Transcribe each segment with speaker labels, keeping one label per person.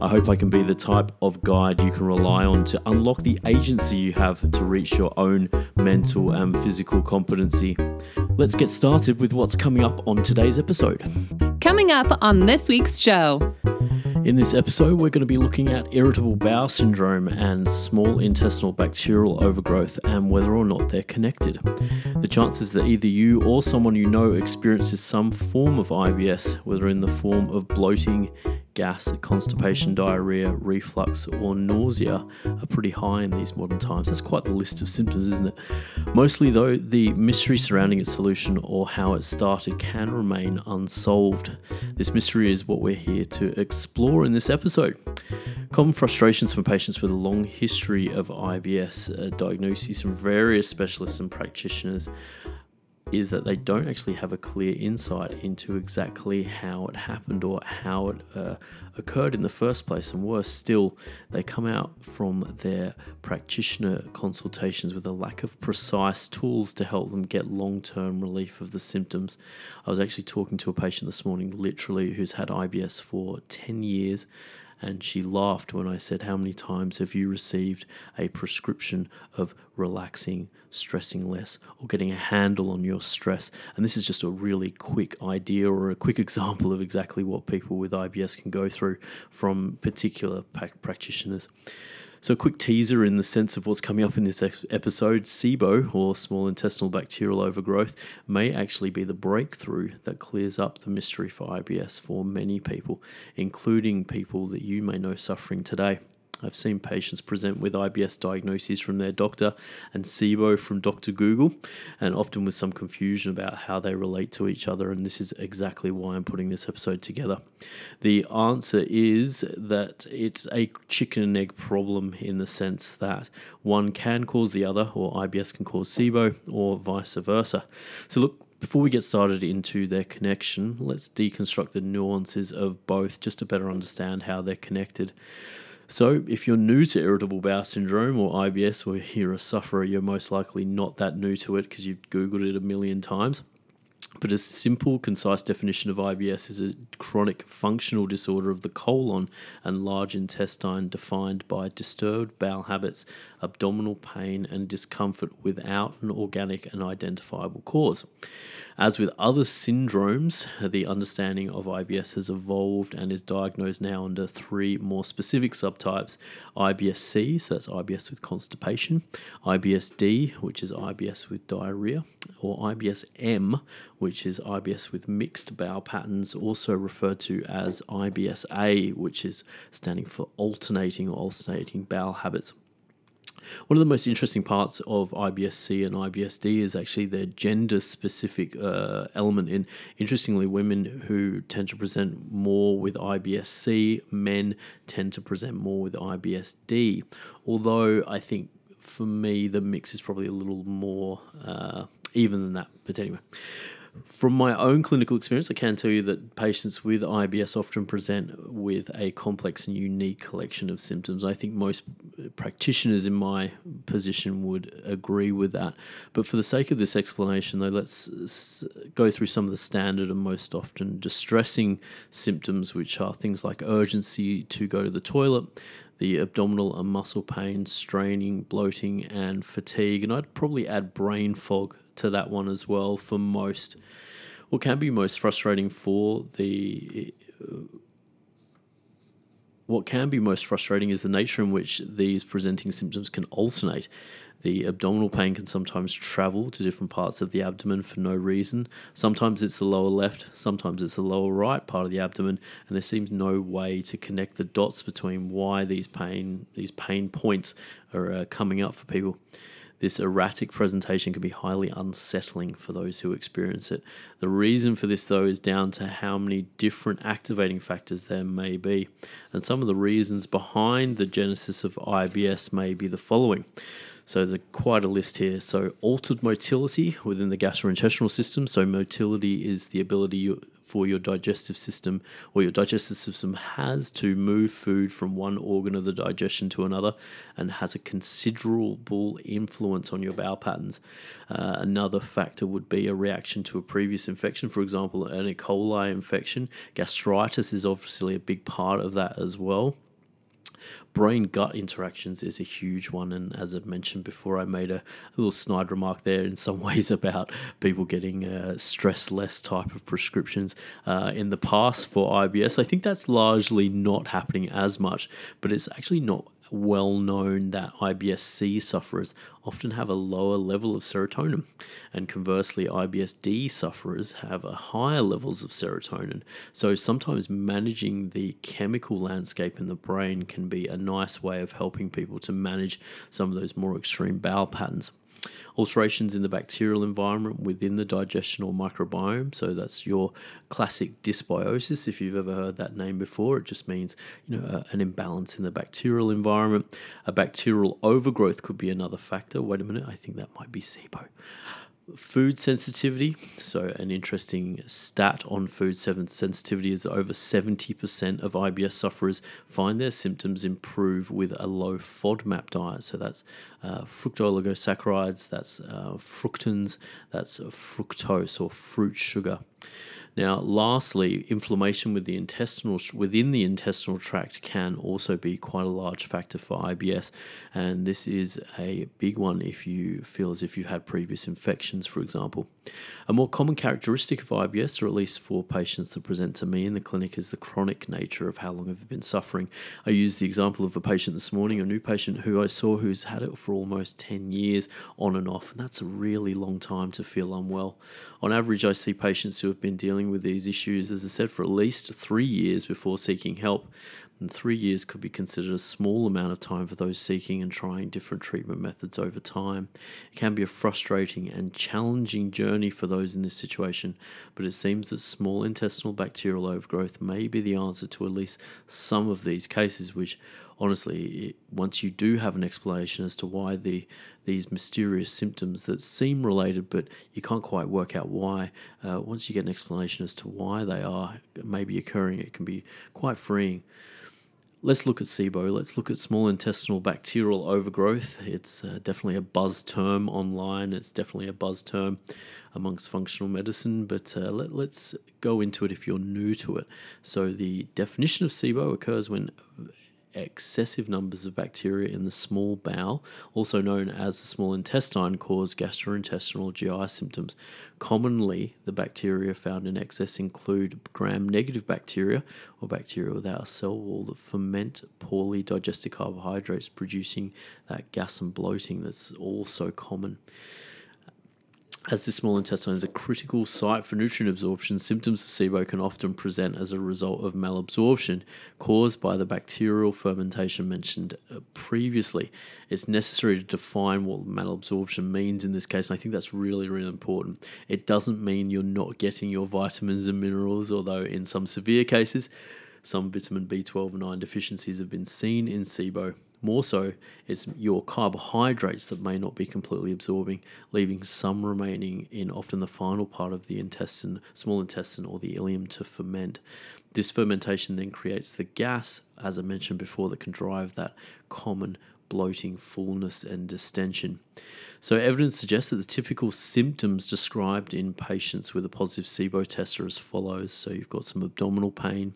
Speaker 1: I hope I can be the type of guide you can rely on to unlock the agency you have to reach your own mental and physical competency. Let's get started with what's coming up on today's episode.
Speaker 2: Coming up on this week's show.
Speaker 1: In this episode, we're going to be looking at irritable bowel syndrome and small intestinal bacterial overgrowth and whether or not they're connected. The chances that either you or someone you know experiences some form of IBS, whether in the form of bloating, gas, constipation, diarrhea, reflux, or nausea are pretty high in these modern times. That's quite the list of symptoms, isn't it? Mostly, though, the mystery surrounding its solution or how it started can remain unsolved. This mystery is what we're here to explore in this episode. Common frustrations from patients with a long history of IBS uh, diagnoses from various specialists and practitioners is that they don't actually have a clear insight into exactly how it happened or how it uh, occurred in the first place. And worse still, they come out from their practitioner consultations with a lack of precise tools to help them get long term relief of the symptoms. I was actually talking to a patient this morning, literally, who's had IBS for 10 years and she laughed when I said, How many times have you received a prescription of relaxing, stressing less, or getting a handle on your stress? And this is just a really quick idea or a quick example of exactly what people with IBS can go through from particular practitioners. So, a quick teaser in the sense of what's coming up in this episode SIBO, or small intestinal bacterial overgrowth, may actually be the breakthrough that clears up the mystery for IBS for many people, including people that you may know suffering today. I've seen patients present with IBS diagnoses from their doctor and SIBO from Dr. Google, and often with some confusion about how they relate to each other. And this is exactly why I'm putting this episode together. The answer is that it's a chicken and egg problem in the sense that one can cause the other, or IBS can cause SIBO, or vice versa. So, look, before we get started into their connection, let's deconstruct the nuances of both just to better understand how they're connected. So, if you're new to irritable bowel syndrome or IBS or you're a sufferer, you're most likely not that new to it because you've Googled it a million times. But a simple, concise definition of IBS is a chronic functional disorder of the colon and large intestine defined by disturbed bowel habits, abdominal pain, and discomfort without an organic and identifiable cause. As with other syndromes, the understanding of IBS has evolved and is diagnosed now under three more specific subtypes IBS-C, so that's IBS with constipation, IBS-D, which is IBS with diarrhea, or IBS-M, which is IBS with mixed bowel patterns, also referred to as IBS-A, which is standing for alternating or alternating bowel habits. One of the most interesting parts of IBS-C and IBS-D is actually their gender-specific uh, element. In interestingly, women who tend to present more with IBS-C, men tend to present more with IBS-D. Although I think for me the mix is probably a little more uh, even than that. But anyway. From my own clinical experience, I can tell you that patients with IBS often present with a complex and unique collection of symptoms. I think most practitioners in my position would agree with that. But for the sake of this explanation, though, let's go through some of the standard and most often distressing symptoms, which are things like urgency to go to the toilet, the abdominal and muscle pain, straining, bloating, and fatigue. And I'd probably add brain fog to that one as well for most. What can be most frustrating for the what can be most frustrating is the nature in which these presenting symptoms can alternate. The abdominal pain can sometimes travel to different parts of the abdomen for no reason. Sometimes it's the lower left, sometimes it's the lower right part of the abdomen, and there seems no way to connect the dots between why these pain these pain points are uh, coming up for people. This erratic presentation can be highly unsettling for those who experience it. The reason for this, though, is down to how many different activating factors there may be. And some of the reasons behind the genesis of IBS may be the following. So there's quite a list here. So altered motility within the gastrointestinal system. So motility is the ability for your digestive system or your digestive system has to move food from one organ of the digestion to another and has a considerable influence on your bowel patterns. Uh, another factor would be a reaction to a previous infection, for example, an E. coli infection. Gastritis is obviously a big part of that as well brain gut interactions is a huge one. And as I've mentioned before, I made a, a little snide remark there in some ways about people getting uh, stress less type of prescriptions uh, in the past for IBS. I think that's largely not happening as much, but it's actually not well known that IBS-C sufferers often have a lower level of serotonin, and conversely, IBS-D sufferers have a higher levels of serotonin. So sometimes managing the chemical landscape in the brain can be a nice way of helping people to manage some of those more extreme bowel patterns alterations in the bacterial environment within the digestional microbiome. So that's your classic dysbiosis. If you've ever heard that name before, it just means you know an imbalance in the bacterial environment. A bacterial overgrowth could be another factor. Wait a minute, I think that might be SIBO food sensitivity. So, an interesting stat on food sensitivity is over 70% of IBS sufferers find their symptoms improve with a low FODMAP diet. So, that's uh, fructooligosaccharides, that's uh, fructans, that's fructose or fruit sugar. Now, lastly, inflammation with the intestinal within the intestinal tract can also be quite a large factor for IBS, and this is a big one if you feel as if you've had previous infections, for example. A more common characteristic of IBS, or at least for patients that present to me in the clinic, is the chronic nature of how long have been suffering. I used the example of a patient this morning, a new patient who I saw who's had it for almost 10 years on and off, and that's a really long time to feel unwell. On average, I see patients who have been dealing with these issues, as I said, for at least three years before seeking help. And three years could be considered a small amount of time for those seeking and trying different treatment methods over time. It can be a frustrating and challenging journey for those in this situation, but it seems that small intestinal bacterial overgrowth may be the answer to at least some of these cases, which honestly, once you do have an explanation as to why the these mysterious symptoms that seem related, but you can't quite work out why, uh, once you get an explanation as to why they are maybe occurring, it can be quite freeing. Let's look at SIBO. Let's look at small intestinal bacterial overgrowth. It's uh, definitely a buzz term online. It's definitely a buzz term amongst functional medicine, but uh, let, let's go into it if you're new to it. So, the definition of SIBO occurs when excessive numbers of bacteria in the small bowel, also known as the small intestine, cause gastrointestinal GI symptoms. Commonly, the bacteria found in excess include gram negative bacteria or bacteria without a cell wall that ferment poorly digested carbohydrates, producing that gas and bloating that's also common. As the small intestine is a critical site for nutrient absorption, symptoms of SIBO can often present as a result of malabsorption caused by the bacterial fermentation mentioned uh, previously. It's necessary to define what malabsorption means in this case, and I think that's really, really important. It doesn't mean you're not getting your vitamins and minerals, although in some severe cases, some vitamin B12 and iron deficiencies have been seen in SIBO. More so, it's your carbohydrates that may not be completely absorbing, leaving some remaining in often the final part of the intestine, small intestine, or the ileum to ferment. This fermentation then creates the gas, as I mentioned before, that can drive that common bloating, fullness, and distension. So, evidence suggests that the typical symptoms described in patients with a positive SIBO test are as follows. So, you've got some abdominal pain,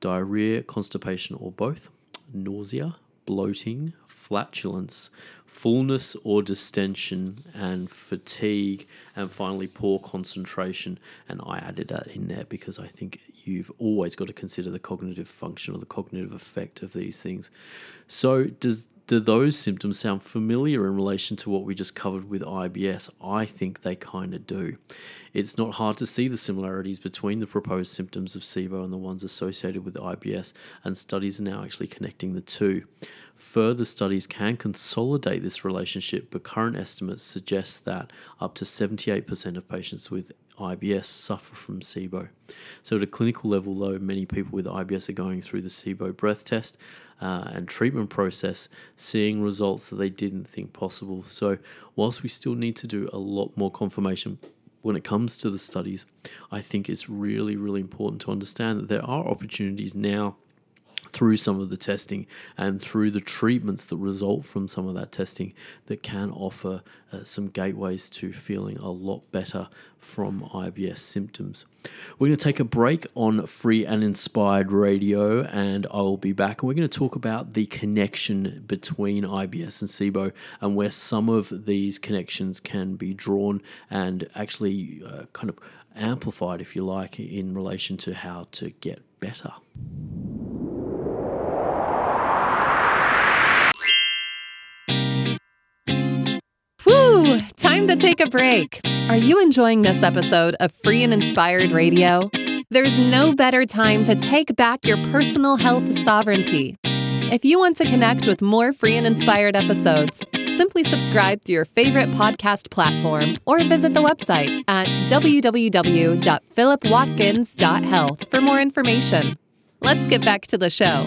Speaker 1: diarrhea, constipation, or both, nausea, bloating, flatulence, fullness or distension, and fatigue, and finally poor concentration. And I added that in there because I think you've always got to consider the cognitive function or the cognitive effect of these things. So, does do those symptoms sound familiar in relation to what we just covered with IBS? I think they kind of do. It's not hard to see the similarities between the proposed symptoms of SIBO and the ones associated with IBS, and studies are now actually connecting the two. Further studies can consolidate this relationship, but current estimates suggest that up to 78% of patients with IBS suffer from SIBO. So, at a clinical level, though, many people with IBS are going through the SIBO breath test uh, and treatment process, seeing results that they didn't think possible. So, whilst we still need to do a lot more confirmation when it comes to the studies, I think it's really, really important to understand that there are opportunities now through some of the testing and through the treatments that result from some of that testing that can offer uh, some gateways to feeling a lot better from IBS symptoms. We're going to take a break on Free and Inspired Radio, and I will be back. And we're going to talk about the connection between IBS and SIBO and where some of these connections can be drawn and actually uh, kind of amplified, if you like, in relation to how to get better.
Speaker 2: Time to take a break. Are you enjoying this episode of Free and Inspired Radio? There's no better time to take back your personal health sovereignty. If you want to connect with more free and inspired episodes, simply subscribe to your favorite podcast platform or visit the website at www.philipwatkins.health for more information. Let's get back to the show.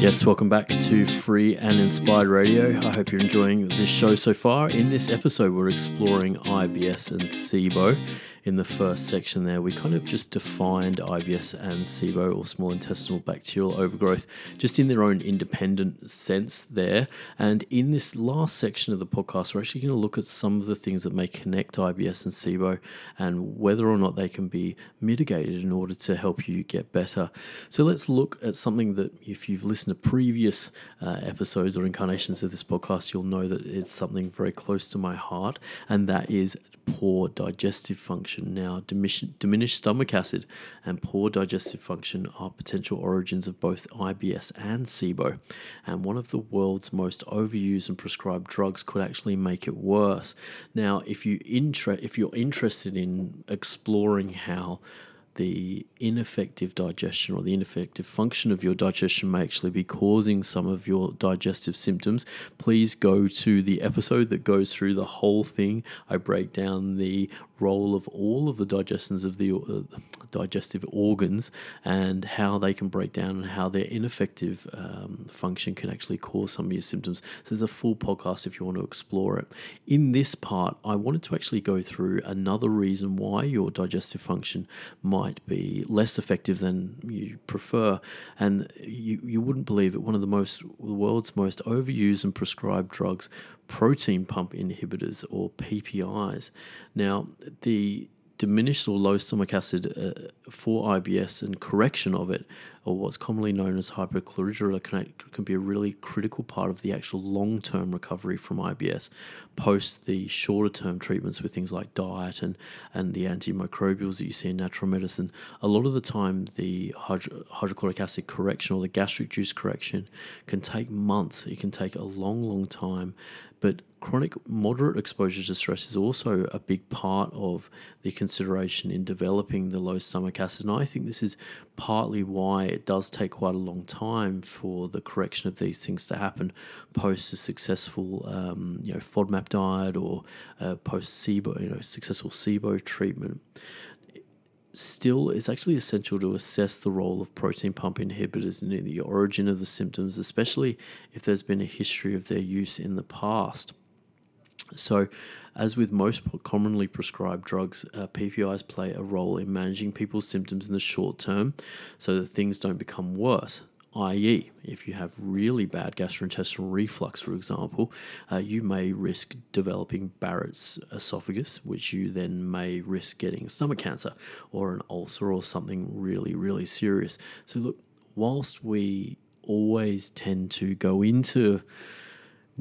Speaker 1: Yes, welcome back to Free and Inspired Radio. I hope you're enjoying this show so far. In this episode, we're exploring IBS and SIBO in the first section there, we kind of just defined IBS and SIBO or small intestinal bacterial overgrowth just in their own independent sense there. And in this last section of the podcast, we're actually going to look at some of the things that may connect IBS and SIBO and whether or not they can be mitigated in order to help you get better. So let's look at something that if you've listened to previous uh, episodes or incarnations of this podcast, you'll know that it's something very close to my heart, and that is poor digestive function. Now, diminished stomach acid and poor digestive function are potential origins of both IBS and SIBO, and one of the world's most overused and prescribed drugs could actually make it worse. Now, if you inter- if you're interested in exploring how the ineffective digestion or the ineffective function of your digestion may actually be causing some of your digestive symptoms, please go to the episode that goes through the whole thing. I break down the role of all of the digestions of the uh, digestive organs and how they can break down and how their ineffective um, function can actually cause some of your symptoms. So there's a full podcast if you want to explore it. In this part, I wanted to actually go through another reason why your digestive function might be less effective than you prefer, and you you wouldn't believe it. One of the most the world's most overused and prescribed drugs proton pump inhibitors or PPIs. Now, the diminished or low stomach acid uh, for IBS and correction of it, or what's commonly known as hyperchlorhydria, can, can be a really critical part of the actual long term recovery from IBS post the shorter term treatments with things like diet and, and the antimicrobials that you see in natural medicine. A lot of the time, the hydro- hydrochloric acid correction or the gastric juice correction can take months, it can take a long, long time. But chronic moderate exposure to stress is also a big part of the consideration in developing the low stomach acid. And I think this is partly why it does take quite a long time for the correction of these things to happen post a successful, um, you know, FODMAP diet or uh, post SIBO, you know, successful SIBO treatment still it's actually essential to assess the role of proton pump inhibitors in the origin of the symptoms, especially if there's been a history of their use in the past. So, as with most commonly prescribed drugs, uh, PPIs play a role in managing people's symptoms in the short term so that things don't become worse i.e., if you have really bad gastrointestinal reflux, for example, uh, you may risk developing Barrett's esophagus, which you then may risk getting stomach cancer or an ulcer or something really, really serious. So, look, whilst we always tend to go into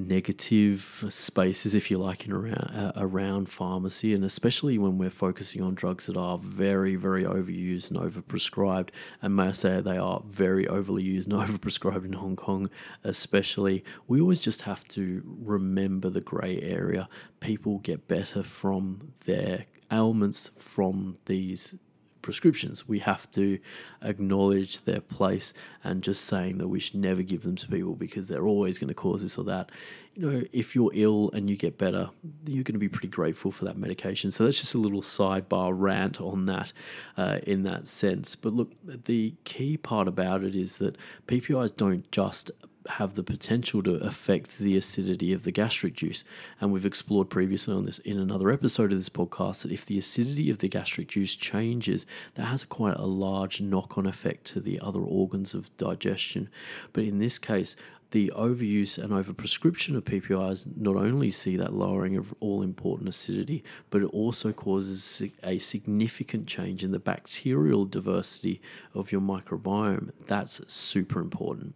Speaker 1: negative spaces, if you like, in around uh, around pharmacy, and especially when we're focusing on drugs that are very, very overused and overprescribed. And may I say they are very overly used and overprescribed in Hong Kong, especially. We always just have to remember the grey area. People get better from their ailments from these prescriptions. We have to acknowledge their place and just saying that we should never give them to people because they're always going to cause this or that. You know, if you're ill and you get better, you're going to be pretty grateful for that medication. So that's just a little sidebar rant on that uh, in that sense. But look, the key part about it is that PPIs don't just have the potential to affect the acidity of the gastric juice. And we've explored previously on this in another episode of this podcast that if the acidity of the gastric juice changes, that has quite a large knock on effect to the other organs of digestion. But in this case, the overuse and overprescription of PPIs not only see that lowering of all important acidity, but it also causes a significant change in the bacterial diversity of your microbiome. That's super important.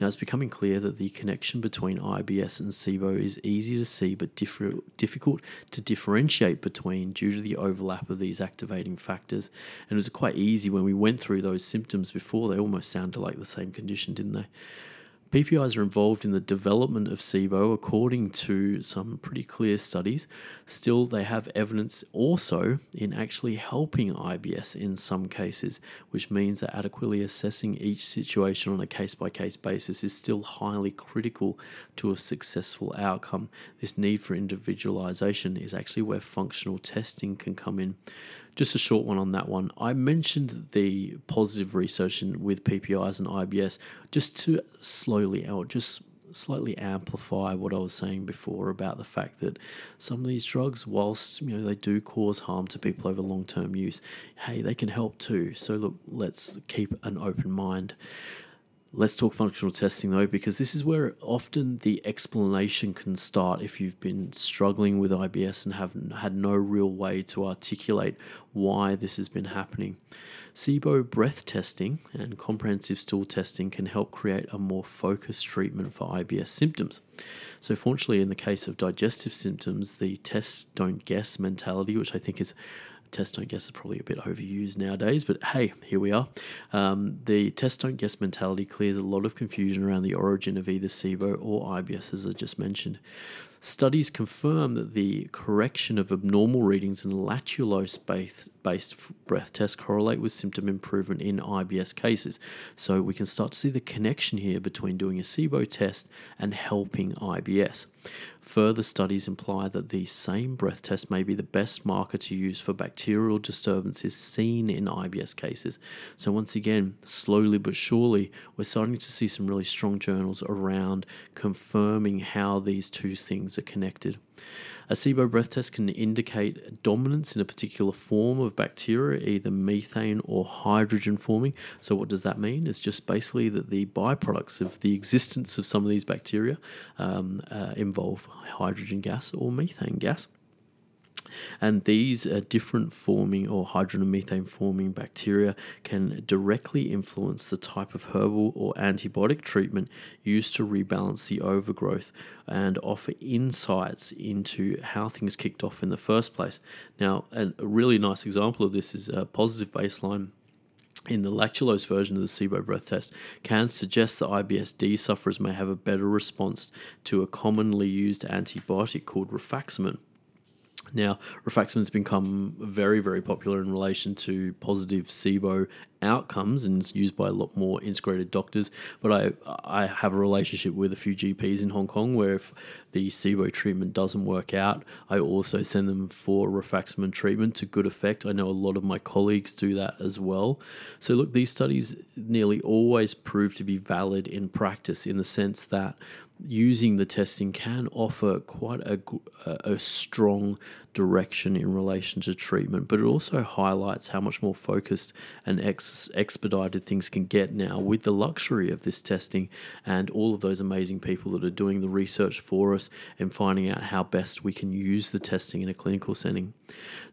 Speaker 1: Now, it's becoming clear that the connection between IBS and SIBO is easy to see but difficult to differentiate between due to the overlap of these activating factors. And it was quite easy when we went through those symptoms before, they almost sounded like the same condition, didn't they? PPIs are involved in the development of SIBO according to some pretty clear studies. Still, they have evidence also in actually helping IBS in some cases, which means that adequately assessing each situation on a case by case basis is still highly critical to a successful outcome. This need for individualization is actually where functional testing can come in. Just a short one on that one. I mentioned the positive research in, with PPIs and IBS just to slowly out, just slightly amplify what I was saying before about the fact that some of these drugs, whilst you know they do cause harm to people over long term use, hey, they can help too. So look, let's keep an open mind. Let's talk functional testing though, because this is where often the explanation can start if you've been struggling with IBS and have had no real way to articulate why this has been happening. SIBO breath testing and comprehensive stool testing can help create a more focused treatment for IBS symptoms. So, fortunately, in the case of digestive symptoms, the test don't guess mentality, which I think is test don't guess is probably a bit overused nowadays, but hey, here we are. Um, the test don't guess mentality clears a lot of confusion around the origin of either SIBO or IBS, as I just mentioned. Studies confirm that the correction of abnormal readings in lactulose based breath tests correlate with symptom improvement in IBS cases. So we can start to see the connection here between doing a SIBO test and helping IBS. Further studies imply that the same breath test may be the best marker to use for bacterial disturbances seen in IBS cases. So, once again, slowly but surely, we're starting to see some really strong journals around confirming how these two things are connected. A SIBO breath test can indicate dominance in a particular form of bacteria, either methane or hydrogen forming. So, what does that mean? It's just basically that the byproducts of the existence of some of these bacteria um, uh, involve hydrogen gas or methane gas. And these uh, different forming or hydrogen and methane forming bacteria can directly influence the type of herbal or antibiotic treatment used to rebalance the overgrowth and offer insights into how things kicked off in the first place. Now, a really nice example of this is a positive baseline in the lactulose version of the SIBO breath test can suggest that IBS-D sufferers may have a better response to a commonly used antibiotic called rifaximin. Now, rifaximin has become very, very popular in relation to positive SIBO outcomes and it's used by a lot more integrated doctors. But I, I have a relationship with a few GPs in Hong Kong where if the SIBO treatment doesn't work out, I also send them for rifaximin treatment to good effect. I know a lot of my colleagues do that as well. So, look, these studies nearly always prove to be valid in practice in the sense that using the testing can offer quite a, a strong direction in relation to treatment, but it also highlights how much more focused and ex- expedited things can get now with the luxury of this testing and all of those amazing people that are doing the research for us and finding out how best we can use the testing in a clinical setting.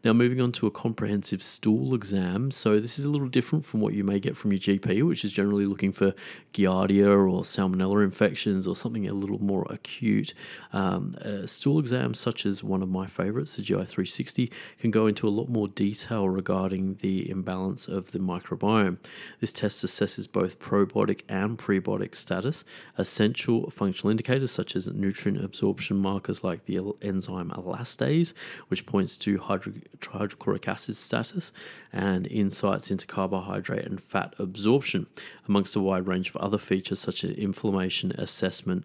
Speaker 1: Now, moving on to a comprehensive stool exam. So, this is a little different from what you may get from your GP, which is generally looking for Giardia or Salmonella infections or something a little more acute. Um, stool exams, such as one of my favorites, the GI 360, can go into a lot more detail regarding the imbalance of the microbiome. This test assesses both probiotic and prebiotic status, essential functional indicators such as nutrient absorption markers like the enzyme elastase, which points to hydro- hydrochloric acid status, and insights into carbohydrate and fat absorption, amongst a wide range of other features such as inflammation assessment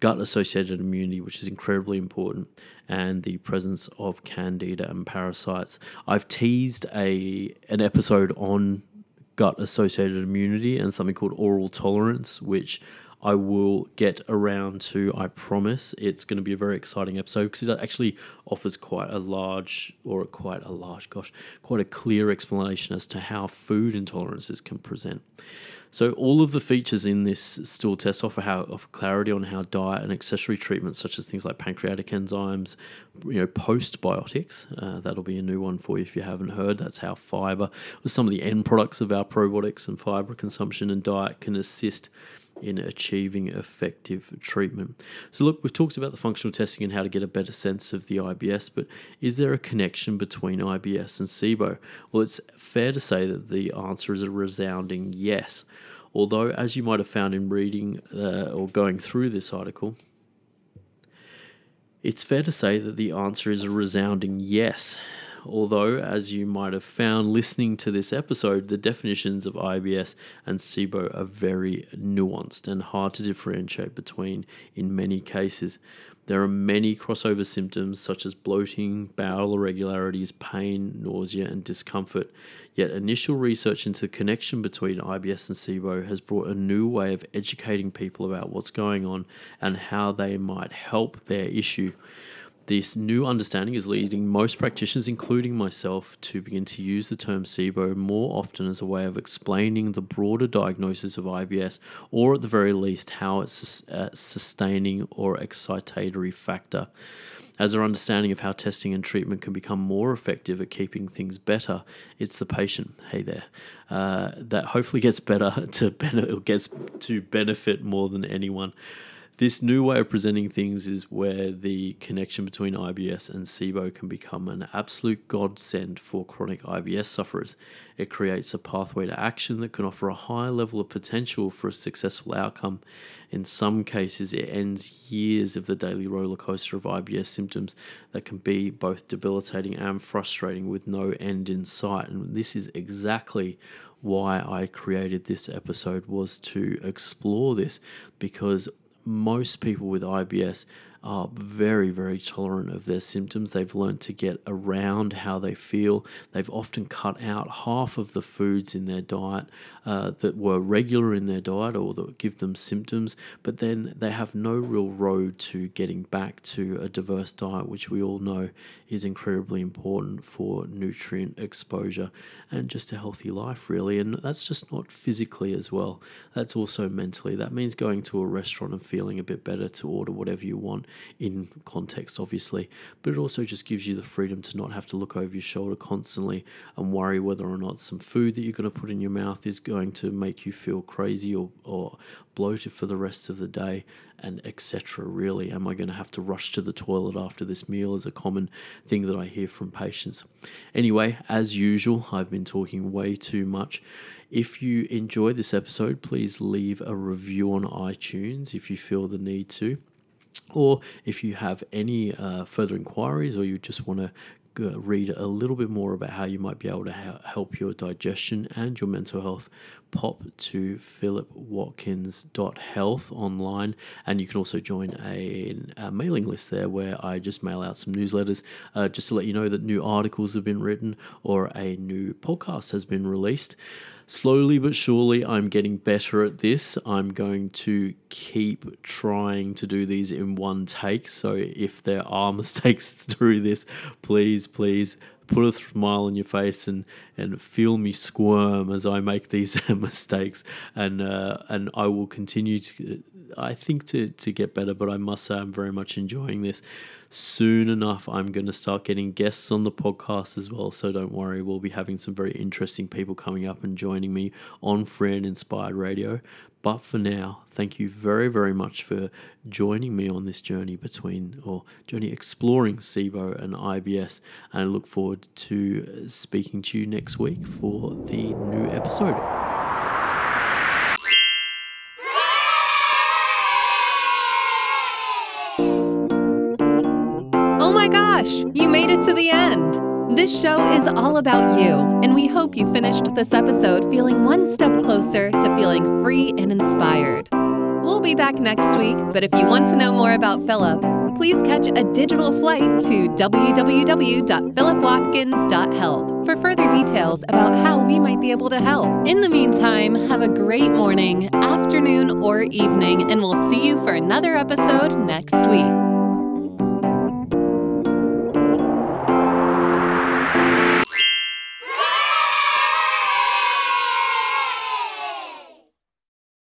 Speaker 1: gut associated immunity, which is incredibly important, and the presence of candida and parasites. I've teased a an episode on gut associated immunity and something called oral tolerance, which I will get around to, I promise. It's going to be a very exciting episode because it actually offers quite a large, or quite a large, gosh, quite a clear explanation as to how food intolerances can present. So all of the features in this stool test offer how offer clarity on how diet and accessory treatments, such as things like pancreatic enzymes, you know, postbiotics. Uh, that'll be a new one for you if you haven't heard. That's how fiber, some of the end products of our probiotics and fiber consumption and diet can assist in achieving effective treatment. So, look, we've talked about the functional testing and how to get a better sense of the IBS, but is there a connection between IBS and SIBO? Well, it's fair to say that the answer is a resounding yes. Although, as you might have found in reading uh, or going through this article, it's fair to say that the answer is a resounding yes although, as you might have found listening to this episode, the definitions of IBS and SIBO are very nuanced and hard to differentiate between in many cases. There are many crossover symptoms such as bloating, bowel irregularities, pain, nausea, and discomfort. Yet, initial research into the connection between IBS and SIBO has brought a new way of educating people about what's going on and how they might help their issue. This new understanding is leading most practitioners, including myself, to begin to use the term SIBO more often as a way of explaining the broader diagnosis of IBS, or at the very least, how it's a sustaining or excitatory factor. As our understanding of how testing and treatment can become more effective at keeping things better, it's the patient, hey there, uh, that hopefully gets better to benefit, gets to benefit more than anyone. This new way of presenting things is where the connection between IBS and SIBO can become an absolute godsend for chronic IBS sufferers. It creates a pathway to action that can offer a high level of potential for a successful outcome. In some cases, it ends years of the daily roller coaster of IBS symptoms that can be both debilitating and frustrating with no end in sight. And this is exactly why I created this episode was to explore this because most people with IBS are very, very tolerant of their symptoms. They've learned to get around how they feel. They've often cut out half of the foods in their diet uh, that were regular in their diet or that give them symptoms, but then they have no real road to getting back to a diverse diet, which we all know is incredibly important for nutrient exposure and just a healthy life, really. And that's just not physically as well, that's also mentally. That means going to a restaurant and feeling a bit better to order whatever you want in context, obviously, but it also just gives you the freedom to not have to look over your shoulder constantly and worry whether or not some food that you're going to put in your mouth is going to make you feel crazy or, or bloated for the rest of the day and etc really. Am i going to have to rush to the toilet after this meal is a common thing that i hear from patients. Anyway as usual i've been talking way too much. If you enjoyed this episode please leave a review on itunes if you feel the need to or if you have any uh, further inquiries or you just want to read a little bit more about how you might be able to ha- help your digestion and your mental health, pop to philipwatkins.health online, and you can also join a, a, mailing list there where I just mail out some newsletters uh, just to let you know that new articles have been written or a new podcast has been released slowly but surely, I'm getting better at this. I'm going to keep trying to do these in one take. So if there are mistakes through this, please, please put a smile on your face and and feel me squirm as I make these mistakes and uh, and I will continue to I think to to get better but I must say I'm very much enjoying this soon enough, I'm going to start getting guests on the podcast as well. So don't worry, we'll be having some very interesting people coming up and joining me on Free and Inspired Radio. But for now, thank you very, very much for joining me on this journey between or journey exploring SIBO and IBS. And I look forward to speaking to you next week for the new episode.
Speaker 2: Oh my gosh, you made it to the end! This show is all about you, and we hope you finished this episode feeling one step closer to feeling free and inspired. We'll be back next week, but if you want to know more about Philip, please catch a digital flight to www.philipwatkins.health for further details about how we might be able to help. In the meantime, have a great morning, afternoon, or evening, and we'll see you for another episode next week.